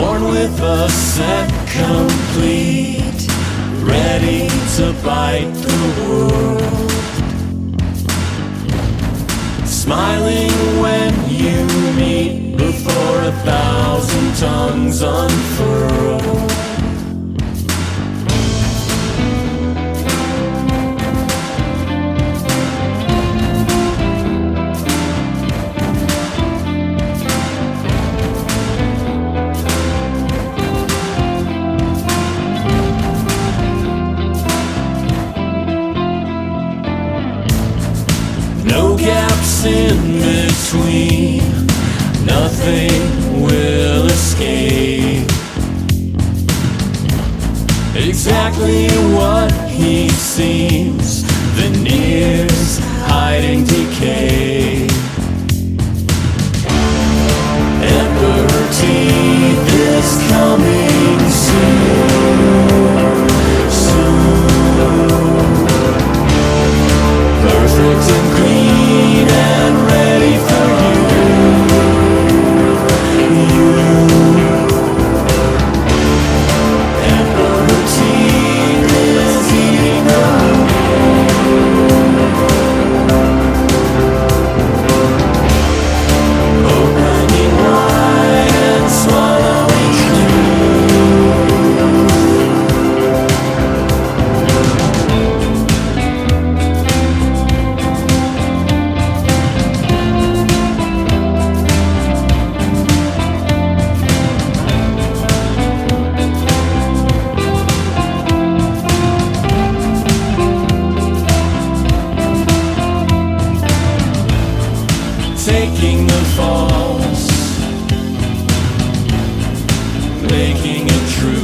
with a set complete, ready to bite the world. Smiling when you meet before a thousand tongues unfurl. In between, nothing will escape. Exactly taking the falls, making it true.